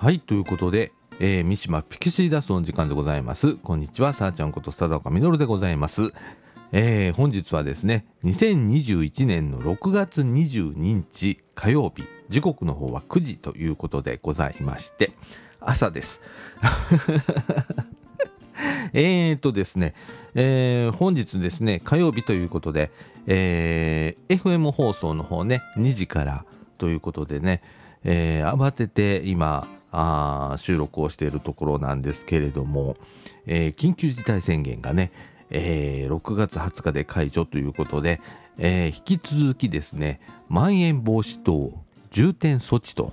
はいということで、えー、三島ピクシーダストの時間でございます。こんにちはさあちゃんこと佐岡みのるでございます。えー、本日はですね2021年の6月22日火曜日時刻の方は9時ということでございまして朝です。えーとですね、えー、本日ですね火曜日ということで、えー、FM 放送の方ね2時からということでね、えー、慌てて今あ収録をしているところなんですけれども、えー、緊急事態宣言がね、えー、6月20日で解除ということで、えー、引き続きですねまん延防止等重点措置と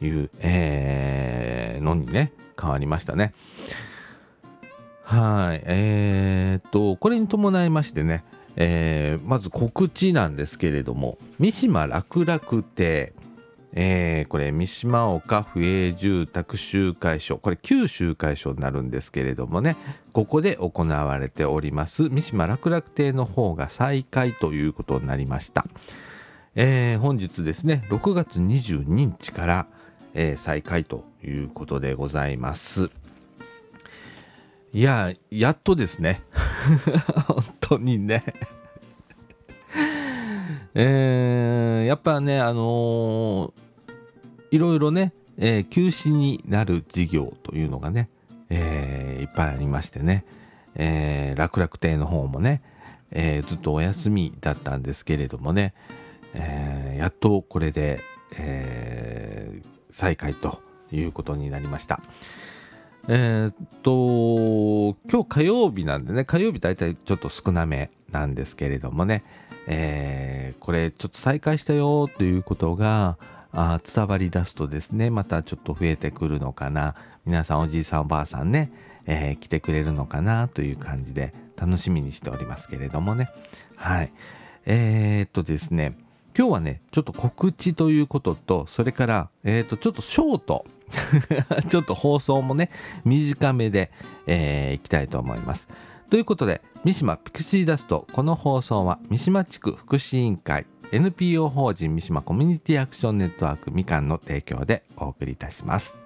いう、えー、のにね変わりましたね。はいえー、っとこれに伴いましてね、えー、まず告知なんですけれども三島楽楽亭えー、これ三島岡府営住宅集会所。これ旧集会所になるんですけれどもね。ここで行われております。三島楽楽亭の方が再開ということになりました、えー、本日ですね6月22日から、えー、再開ということでございます。いややっとですね。本当にね。えー、やっぱねあのーいろいろね、えー、休止になる事業というのがね、えー、いっぱいありましてね、えー、楽々亭の方もね、え、ずっとお休みだったんですけれどもね、え、やっとこれで、え、再開ということになりました。えー、っと今日火曜日なんでね火曜日大体ちょっと少なめなんですけれどもね、えー、これちょっと再開したよということがあ伝わり出すとですねまたちょっと増えてくるのかな。皆さんおじいさんおばあさんね、えー、来てくれるのかなという感じで楽しみにしておりますけれどもね。はい。えー、っとですね今日はねちょっと告知ということとそれからえー、っとちょっとショート ちょっと放送もね短めで、えー、いきたいと思います。ということで三島ピクシーダストこの放送は三島地区福祉委員会 NPO 法人三島コミュニティアクションネットワークみかんの提供でお送りいたします。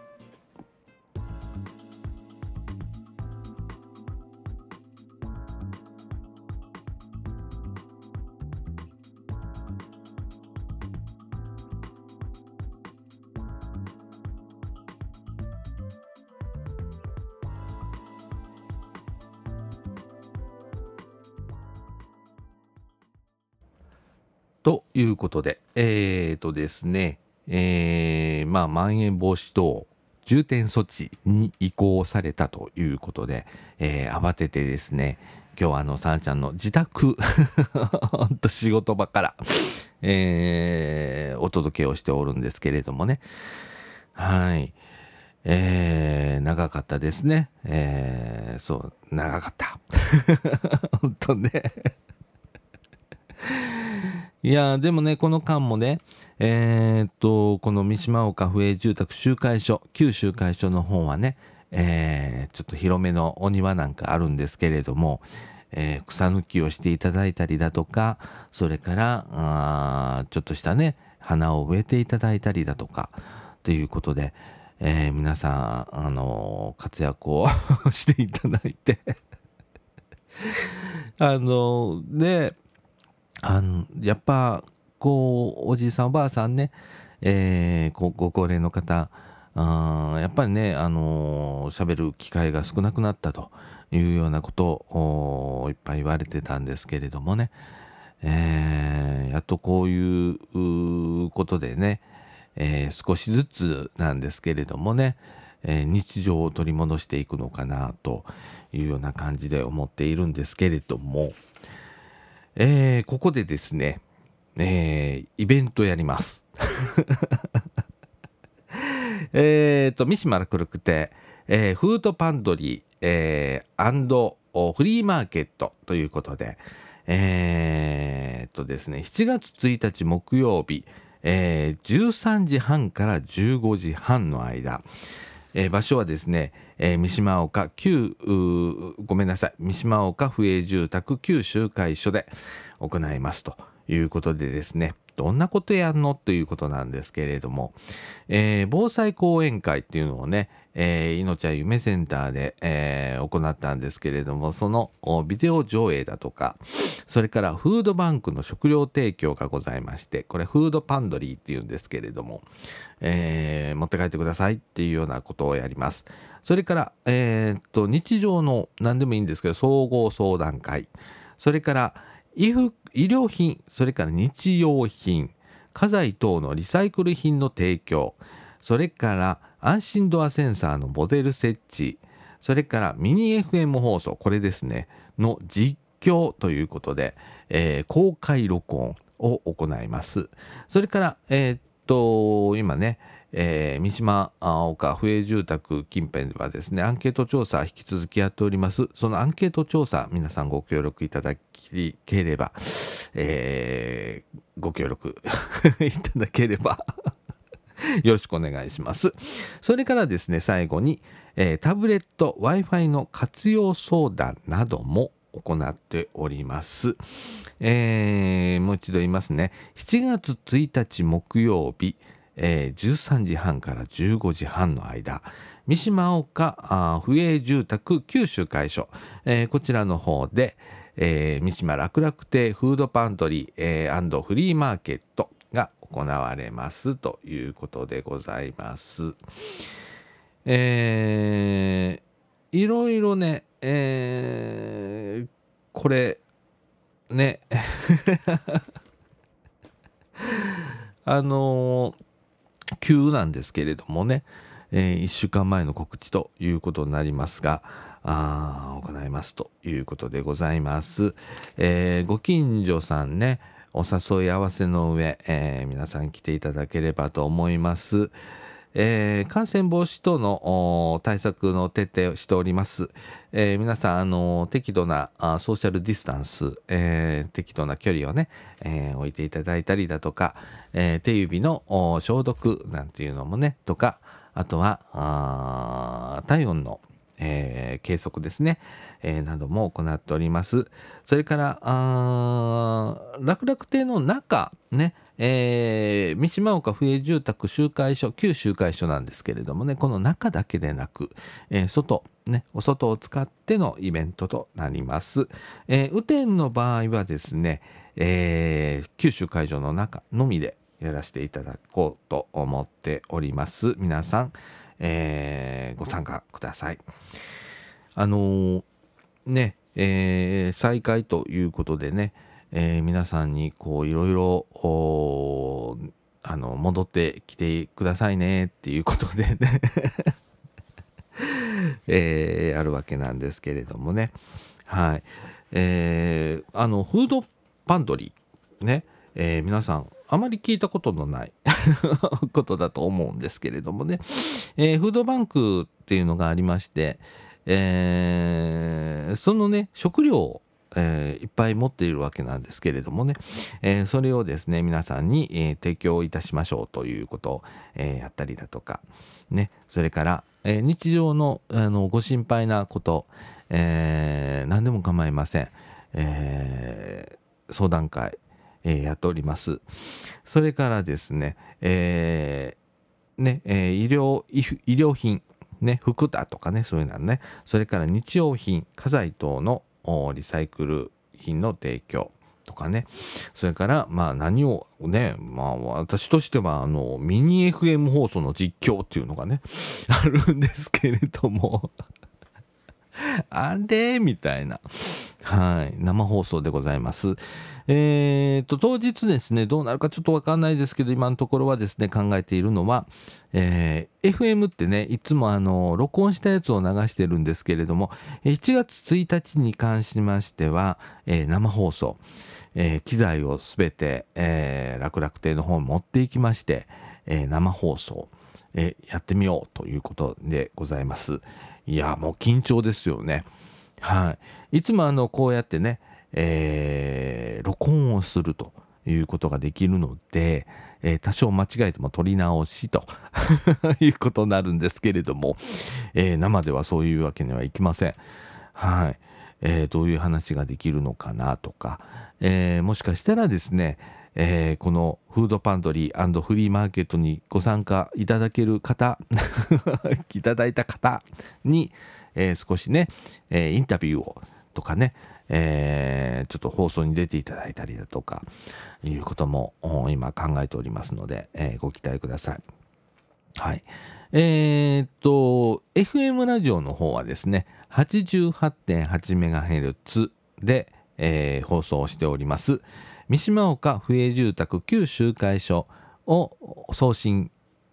いうことで、えーとですね、えー、まあ、まん延防止等重点措置に移行されたということで、えー、慌ててですね、今日はあの、さなちゃんの自宅 ほんと仕事場から、えー、お届けをしておるんですけれどもね。はい。えー、長かったですね。えー、そう、長かった。本当ねいやでもねこの間もねえー、っとこの三島岡府営住宅集会所旧集会所の方はね、えー、ちょっと広めのお庭なんかあるんですけれども、えー、草抜きをしていただいたりだとかそれからあちょっとしたね花を植えていただいたりだとかということで、えー、皆さん、あの活躍を していただいて。あのねあのやっぱこうおじいさんおばあさんね、えー、ご高齢の方あやっぱりねあの喋る機会が少なくなったというようなことをいっぱい言われてたんですけれどもね、えー、やっとこういうことでね、えー、少しずつなんですけれどもね、えー、日常を取り戻していくのかなというような感じで思っているんですけれども、えー、ここでですね、えー、イベントやります。えっと、三島楽くて、えー、フードパンドリー、えー、フリーマーケットということで、えー、っとですね、7月1日木曜日、えー、13時半から15時半の間、えー、場所はですね、えー、三島岡旧ごめんなさい。三島岡府営住宅旧集会所で行いますということでですね。どんなことやんの？ということなんですけれども、えー、防災講演会っていうのをね、えー、命は夢センターで、えー、行ったんですけれども、そのビデオ上映だとか、それからフードバンクの食料提供がございまして、これフードパンドリーっていうんですけれども、えー、持って帰ってくださいっていうようなことをやります。それから、えー、っと、日常の何でもいいんですけど、総合相談会、それから衣服医療品、それから日用品、家財等のリサイクル品の提供、それから安心ドアセンサーのモデル設置、それからミニ FM 放送、これですね、の実況ということで、えー、公開録音を行います。それから、えー、っと、今ね、えー、三島岡不営住宅近辺ではですね、アンケート調査引き続きやっております。そのアンケート調査、皆さんご協力いただければ、えー、ご協力 いただければ よろしくお願いします。それからですね、最後に、えー、タブレット、Wi-Fi の活用相談なども行っております。えー、もう一度言いますね。7月1日木曜日、えー、13時半から15時半の間、三島岡不営住宅九州会所、えー、こちらの方で、えー、三島楽々亭フードパントリー、えー、フリーマーケットが行われますということでございます。えー、いろいろね、えー、これね あのー急なんですけれどもね、えー、1週間前の告知ということになりますが、あ行いますということでございます。えー、ご近所さんね、お誘い合わせの上、えー、皆さん来ていただければと思います。えー、感染防止等の対策の徹底をしております。えー、皆さん、あの適度なあソーシャルディスタンス、えー、適度な距離をね、え置いていただいたりだとか、え手指の消毒なんていうのもね、とか、あとは体温の、え計測ですね、えなども行っております。それから、楽々亭の中、ね、えー、三島岡不営住宅集会所、旧集会所なんですけれどもね、この中だけでなく、えー、外、ね、お外を使ってのイベントとなります。えー、雨天の場合はですね、えー、九州会場の中のみでやらせていただこうと思っております。皆さん、えー、ご参加ください。あのー、ね、えー、再開ということでね、えー、皆さんにこういろいろあの戻ってきてくださいねっていうことでね。えー、あるわけなんですけれどもね。はい。えー、あのフードパンドリーね、えー、皆さんあまり聞いたことのない ことだと思うんですけれどもね、えー、フードバンクっていうのがありまして、えー、そのね食料えー、いっぱい持っているわけなんですけれどもね、えー、それをですね皆さんに、えー、提供いたしましょうということを、えやったりだとか。ね。それから、え日常のあのご心配なこと、え何でも構いません、え相談会、えやっております。それからですね、えねえ医療医療品ね、服だとかね、そういうのね、それから日用品、家財等のリサイクル品の提供とかね。それからまあ何をねまあ私としてはあのミニ FM 放送の実況っていうのがね あるんですけれども。あれ？みたいな。はい。生放送でございます。えー、と、当日ですね、どうなるかちょっとわかんないですけど、今のところはですね、考えているのは、えー、FM ってね、いつもあの、録音したやつを流してるんですけれども、1月1日に関しましては、えー、生放送、えー、機材をすべて、えー、楽々亭の方に持っていきまして、えー、生放送、えー、やってみようということでございます。いや、もう緊張ですよね。はい。いつもあの、こうやってね、えー、録音をするということができるので、えー、多少間違えても撮り直しと いうことになるんですけれども、えー、生ではそういうわけにはいきません。はい。えー、どういう話ができるのかなとか、え、もしかしたらですね、えー、このフードパントリーフリーマーケットにご参加いただける方 いただいた方に、えー、少しね、えー、インタビューをとかね、え、ちょっと放送に出ていただいたりだとかいうことも今考えておりますので、え、ご期待ください。はい。えー、っと、FM ラジオの方はですね、88.8MHz で、えー、放送しております。三島岡不営住宅旧集会所を送信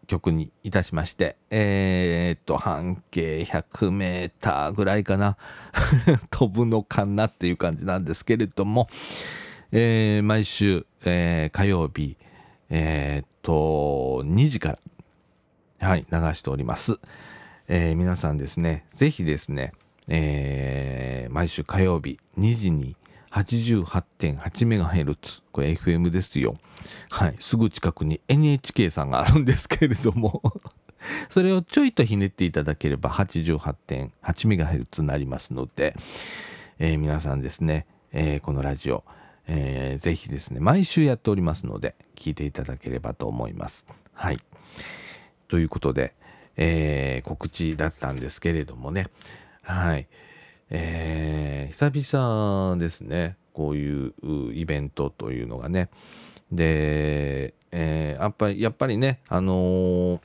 局にいたしまして、えー、っと、半径100メーターぐらいかな、飛ぶのかなっていう感じなんですけれども、えー、毎週、えー、火曜日、え、っと、2時から、はい、流しております。え、皆さんですね、ぜひですね、え、毎週火曜日2時に 88.8MHz これ FM ですよ。はい。すぐ近くに NHK さんがあるんですけれども。それをちょいとひねっていただければ 88.8MHz になりますので、えー、皆さんですね、えー、このラジオ、えー、ぜひですね毎週やっておりますので聞いていただければと思います。はい。ということで、えー、告知だったんですけれどもね。はい。えー、久々ですね。こういうイベントというのがね。で、えー、やっぱりやっぱりねあのー、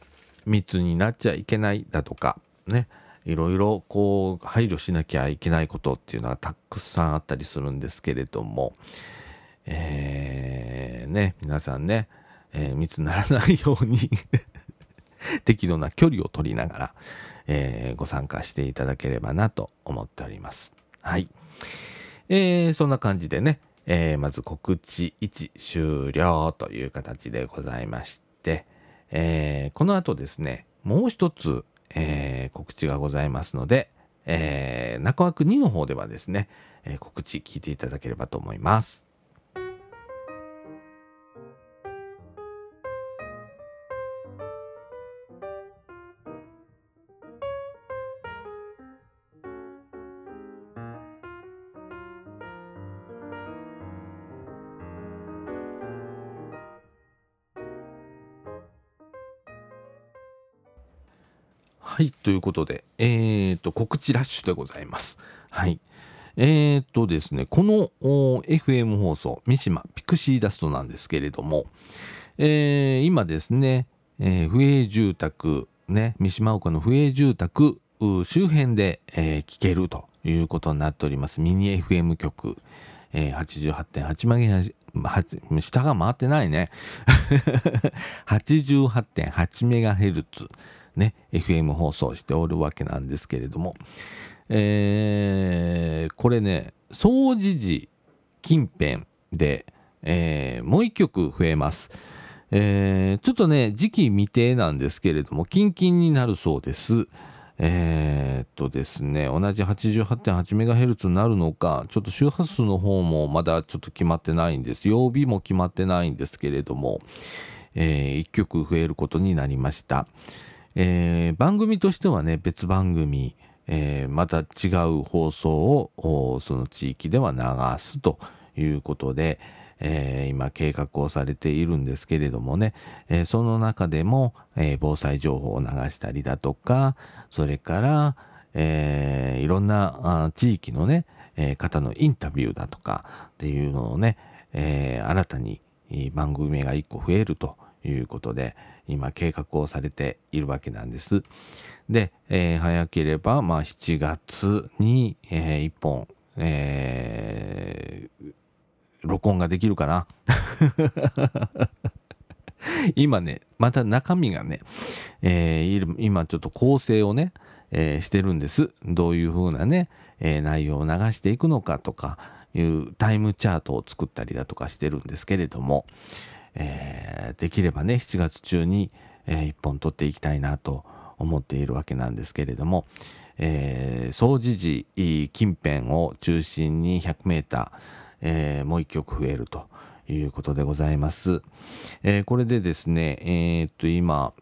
密になっちゃいけないだとかね。いろいろこう配慮しなきゃいけないことっていうのはたくさんあったりするんですけれども、えー、ね皆さんね、えー、密にならないように 適度な距離を取りながら、えー、ご参加していただければなと思っております。はい。えー、そんな感じでね、えー、まず告知1終了という形でございまして、えー、この後ですね、もう一つ、えー、告知がございますので、えー、中枠2の方ではですね、えー、告知聞いていただければと思います。はい、ということで、えーと、告知ラッシュでございます。はい。えーとですね、この FM 放送、三島ピクシーダストなんですけれども、えー、今ですね、えー、不営住宅、ね、三島岡の不営住宅周辺で、えー、聞けるということになっております。ミニ FM 局、えー、88.8万円、下が回ってないね。88.8メガヘルツ。ね、FM 放送しておるわけなんですけれども、えー、これね、総除時近辺で、えー、もう一曲増えます。えー、ちょっとね、時期未定なんですけれども、キンキンになるそうです。えー、っとですね、同じ 88.8MHz になるのか、ちょっと周波数の方もまだちょっと決まってないんです。曜日も決まってないんですけれども、えー、1曲増えることになりました。えー、番組としてはね別番組、えー、また違う放送をその地域では流すということで、えー、今計画をされているんですけれどもね、えー、その中でも、えー、防災情報を流したりだとかそれから、えー、いろんな地域のね、えー、方のインタビューだとかっていうのをね、えー、新たに番組が1個増えるということで、今計画をされているわけなんです。で、えー、早ければ、まあ、7月に、えー、1本、えー、録音ができるかな。今ね、また中身がね、えー、今ちょっと構成をね、えー、してるんです。どういう風なね、えー、内容を流していくのかとかいうタイムチャートを作ったりだとかしてるんですけれども、えー、できればね7月中に、えー、1本取っていきたいなと思っているわけなんですけれども、えー、総持時近辺を中心に 100m、えー、もう1曲増えるということでございます。えー、これでですね、えー、っと今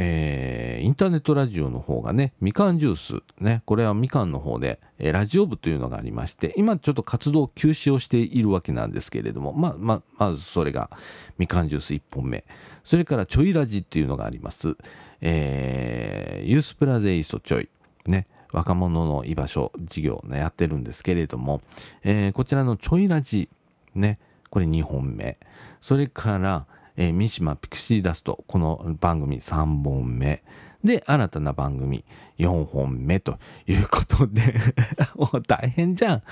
えー、インターネットラジオの方がね、みかんジュース、ね、これはみかんの方で、えー、ラジオ部というのがありまして、今ちょっと活動休止をしているわけなんですけれども、まあ、まあまずそれがみかんジュース1本目。それからちょいラジっていうのがあります。えー、ユースプラゼイストちょい。ね、若者の居場所事業、ね、やってるんですけれども、えー、こちらのちょいラジ、ね、これ2本目。それから、えー、三島ピクシーダスト、この番組3本目。で、新たな番組4本目ということで もう大変じゃん。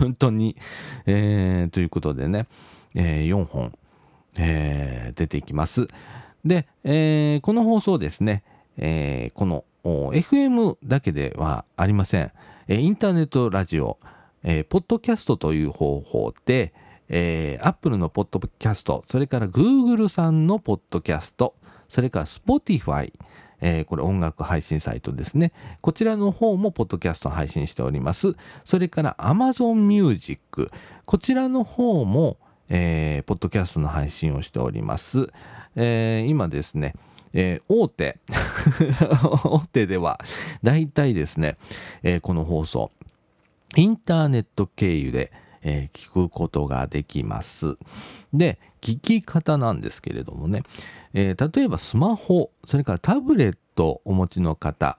本当に。えー、ということでね、えー、4本、えー、出ていきます。で、えー、この放送ですね、えー、この FM だけではありません。インターネットラジオ、えー、ポッドキャストという方法で、えー、Apple のポッドキャスト、それから Google さんのポッドキャスト、それから Spotify、えー、これ音楽配信サイトですね。こちらの方もポッドキャスト配信しております。それから Amazon Music、こちらの方も、えー、ポッドキャストの配信をしております。えー、今ですね、えー、大手 大手では大体ですね、えー、この放送インターネット経由でえー、聞くことができます。で、聞き方なんですけれどもね、えー、例えばスマホ、それからタブレットをお持ちの方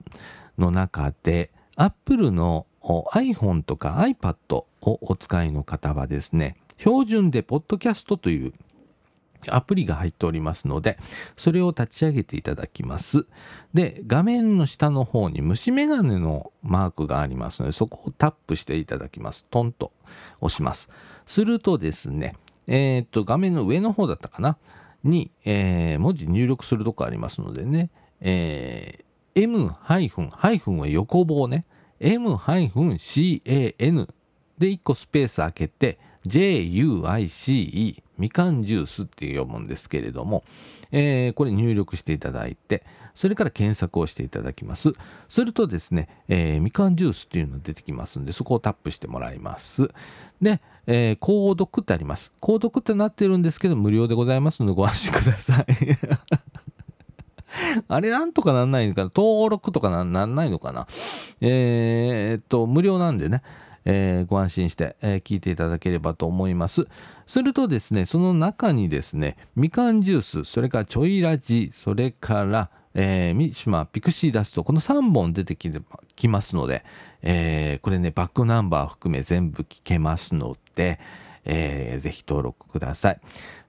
の中で、Apple の iPhone とか iPad をお使いの方はですね、標準でポッドキャストというアプリが入っておりますので、それを立ち上げていただきます。で、画面の下の方に虫眼鏡のマークがありますので、そこをタップしていただきます。トンと押します。するとですね、えー、っと、画面の上の方だったかな？に、えー、文字入力するとこありますのでね、えー、m- ハイフンは横棒ね、m-can で1個スペース開けて、juice みかんジュースって読むんですけれども、えー、これ入力していただいて、それから検索をしていただきます。するとですね、えー、みかんジュースっていうのが出てきますんで、そこをタップしてもらいます。で、えー、購読ってあります。購読ってなってるんですけど、無料でございますのでご安心ください。あれなんとかなんないのかな？登録とかなんないのかな？えー、っと、無料なんでね。えー、ご安心して、えー、聞いていただければと思います。するとですね、その中にですね、みかんジュース、それからちょいラジ、それから、えー、三島ピクシーダスト、この3本出てきますので、えー、これね、バックナンバー含め全部聞けますので、えー、ぜひ登録ください。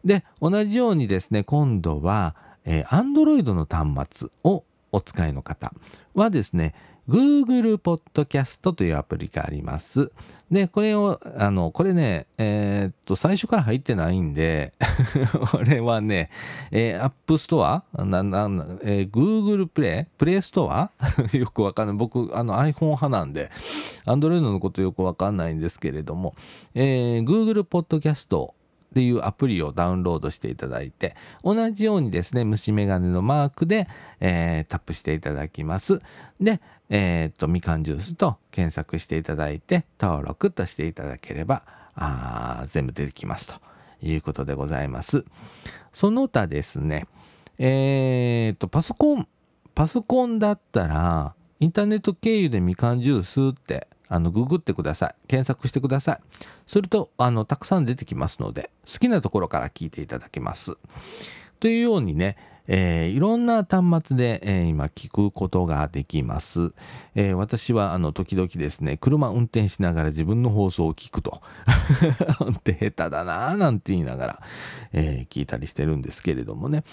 で、同じようにですね、今度は、えー、Android の端末をお使いの方はですね、Google Podcast というアプリがあります。で、これを、あの、これね、えー、っと、最初から入ってないんで これはね、えー、App Store? な、な、えー、Google Play? Play Store? よくわかんない。僕、あの iPhone 派なんで、Android のことよくわかんないんですけれども、えー、Google Podcast っていうアプリをダウンロードしていただいて、同じようにですね、虫眼鏡のマークで、えー、タップしていただきます。で、えっ、と、みかんジュースと検索していただいて、登録としていただければ、あ全部出てきますということでございます。その他ですね、えっ、と、パソコン、パソコンだったら、インターネット経由でみかんジュースってあのググってください。検索してください。するとあのたくさん出てきますので好きなところから聞いていただけます。というようにねえー、いろんな端末で、えー、今聞くことができます。えー、私はあの時々ですね、車運転しながら自分の放送を聞くと。運転下手だなぁなんて言いながら、え聞いたりしてるんですけれどもね、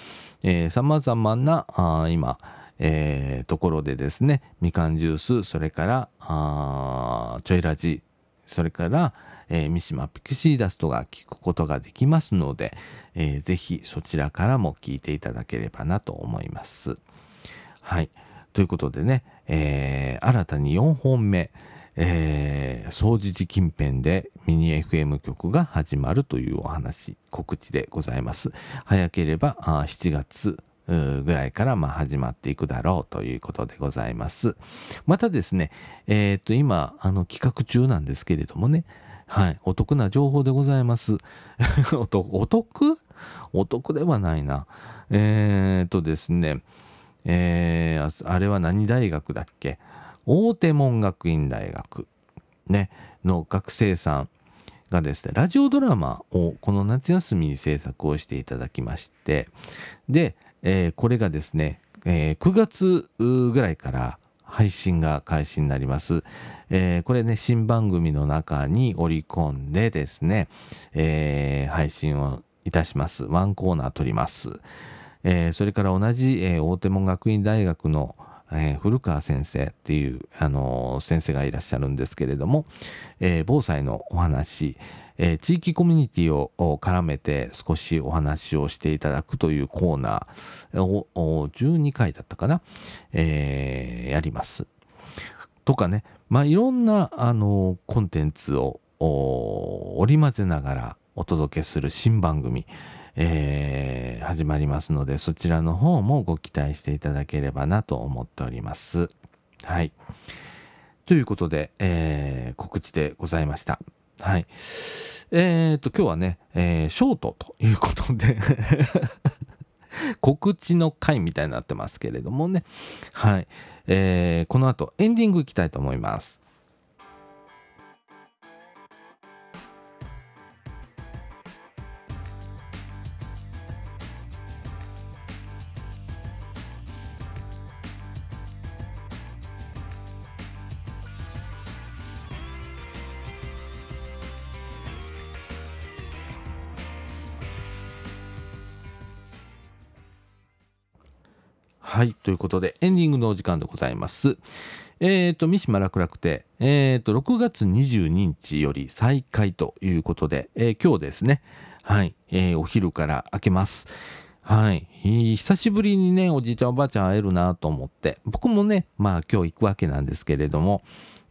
さまざまなあ今、え、ところでですね、みかんジュース、それから、あちょいラジ、それから、えー、三島ピクシーダストが聞くことができますので、えー、ぜひそちらからも聞いていただければなと思います。はい。ということでね、えー、新たに4本目、えー、総除寺近辺でミニ FM 局が始まるというお話、告知でございます。早ければあ7月ぐらいからま始まっていくだろうということでございます。またですね、えっ、と今あの企画中なんですけれどもね、はい、お得な情報でございます。お得？お得ではないな。えっ、とですね、えー、あれは何大学だっけ？大手門学院大学、ね、の学生さんがですねラジオドラマをこの夏休みに制作をしていただきまして。で、えー、これがですね、えー、9月ぐらいから配信が開始になります。えー、これね、新番組の中に織り込んでですね、えー、配信をいたします。ワンコーナー撮ります。えー、それから同じ、え大手門学院大学の、え古川先生っていう、あの先生がいらっしゃるんですけれども、え防災のお話、え地域コミュニティを絡めて少しお話をしていただくというコーナーを12回だったかな、えやります。とかね、まあ、いろんなあのコンテンツを織り交ぜながらお届けする新番組、えー、始まりますのでそちらの方もご期待していただければなと思っております。はい。ということで、えー、告知でございました。はい。えー、と、今日はね、えー、ショートということで告知の回みたいになってますけれどもね。はい。えー、この後エンディングいきたいと思います。はい。ということで、エンディングのお時間でございます。えっ、ー、と、三島楽楽亭、えっ、ー、と、6月22日より再開ということで、えー、今日ですね、はい、えー、お昼から開けます。はい。久しぶりにね、おじいちゃんおばあちゃん会えるなと思って、僕もね、まあ今日行くわけなんですけれども、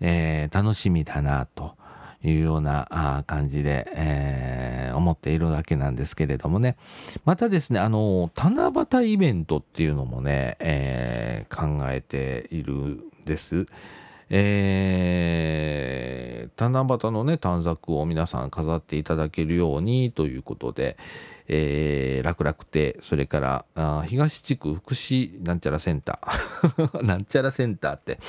えー、楽しみだなというような感じで、えー、思っているわけなんですけれどもね。またですね、あの、七夕イベントっていうのもね、えー、考えているんです。えー、七夕のね、短冊を皆さん飾っていただけるようにということで、えー、楽々亭、それからあ東地区福祉なんちゃらセンター、なんちゃらセンターって、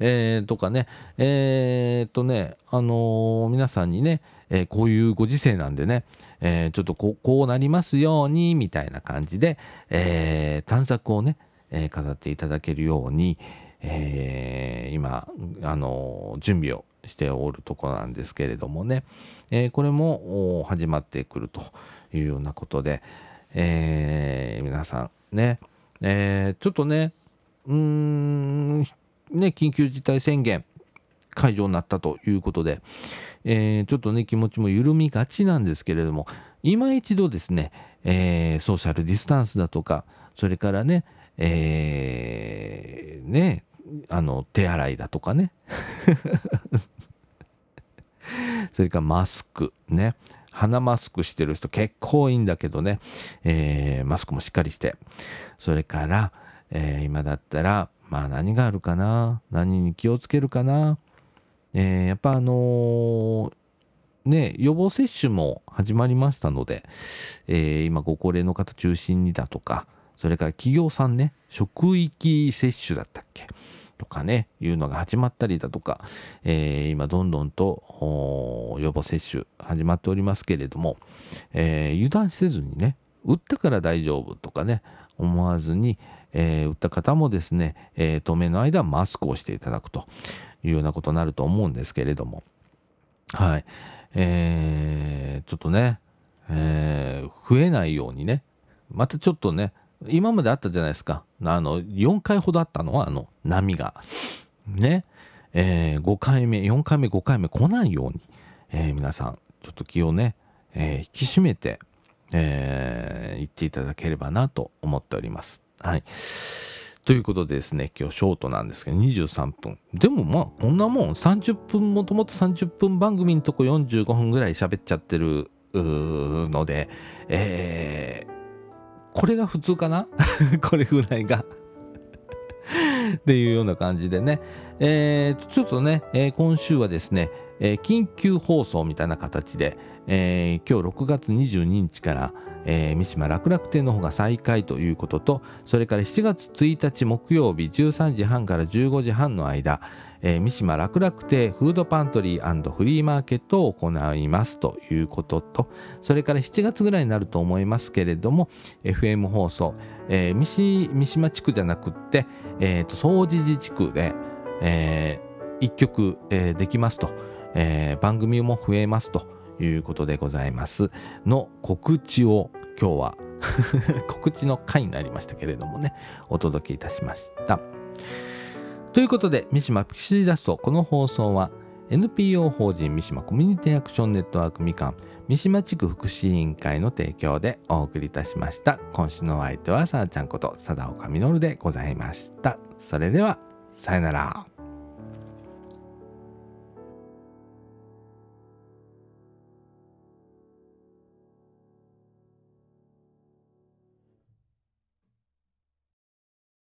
えー、とかね、えー、っとね、あのー、皆さんにね、えー、こういうご時世なんでね、えー、ちょっとこうなりますように、みたいな感じで、えー、短冊をね、えー、飾っていただけるように、えー、今、あの準備をしておるとこなんですけれどもね、えー、これも始まってくると。いうようなことで、えー、皆さんね、えー、ちょっとね、うーん、ね、緊急事態宣言解除になったということで、えー、ちょっとね、気持ちも緩みがちなんですけれども、今一度ですね、えー、ソーシャルディスタンスだとか、それからね、えー、ね、あの、手洗いだとかね、それからマスクね、鼻マスクしてる人結構いいんだけどね、えー、マスクもしっかりして、それから、えー、今だったら、まあ何があるかな？何に気をつけるかな？えー、やっぱあの、ね、予防接種も始まりましたので、えー、今ご高齢の方中心にだとか、それから企業さんね、職域接種だったっけ？とかね、いうのが始まったりだとか、えー、今どんどんと予防接種始まっておりますけれども、えー、油断せずにね、打ったから大丈夫とかね、思わずに、えー、打った方もですね、えー、当面の間マスクをしていただくというようなことになると思うんですけれども、はい。えー、ちょっとね、えー、増えないようにね、またちょっとね、今まであったじゃないですか。あの、4回ほどあったのは、あの、波が。ね。えー、5回目、4回目、5回目来ないように、えー、皆さん、ちょっと気をね、えー、引き締めて、えー、言っていただければなと思っております。はい。ということでですね、今日ショートなんですけど、23分。でもまあ、こんなもん、30分、もともと30分番組のとこ45分ぐらい喋っちゃってるので、えー、これが普通かな？これぐらいが。っていうような感じでね、えー、ちょっとね、えー、今週はですね、えー、緊急放送みたいな形で、えー、今日6月22日から、えー、三島楽楽亭の方が再開ということとそれから7月1日木曜日13時半から15時半の間、えー、三島楽楽亭フードパントリーフリーマーケットを行いますということとそれから7月ぐらいになると思いますけれども FM 放送、えー、三島地区じゃなくって、えーと、総持寺地区で、えー、1曲、えー、できますと、えー、番組も増えますということでございます。の告知を今日は 告知の回になりましたけれどもねお届けいたしました。ということで三島ピクシーダストこの放送は NPO 法人三島コミュニティアクションネットワークみかん三島地区福祉委員会の提供でお送りいたしました。今週のお相手はさあちゃんこと貞岡実でございました。それではさよなら。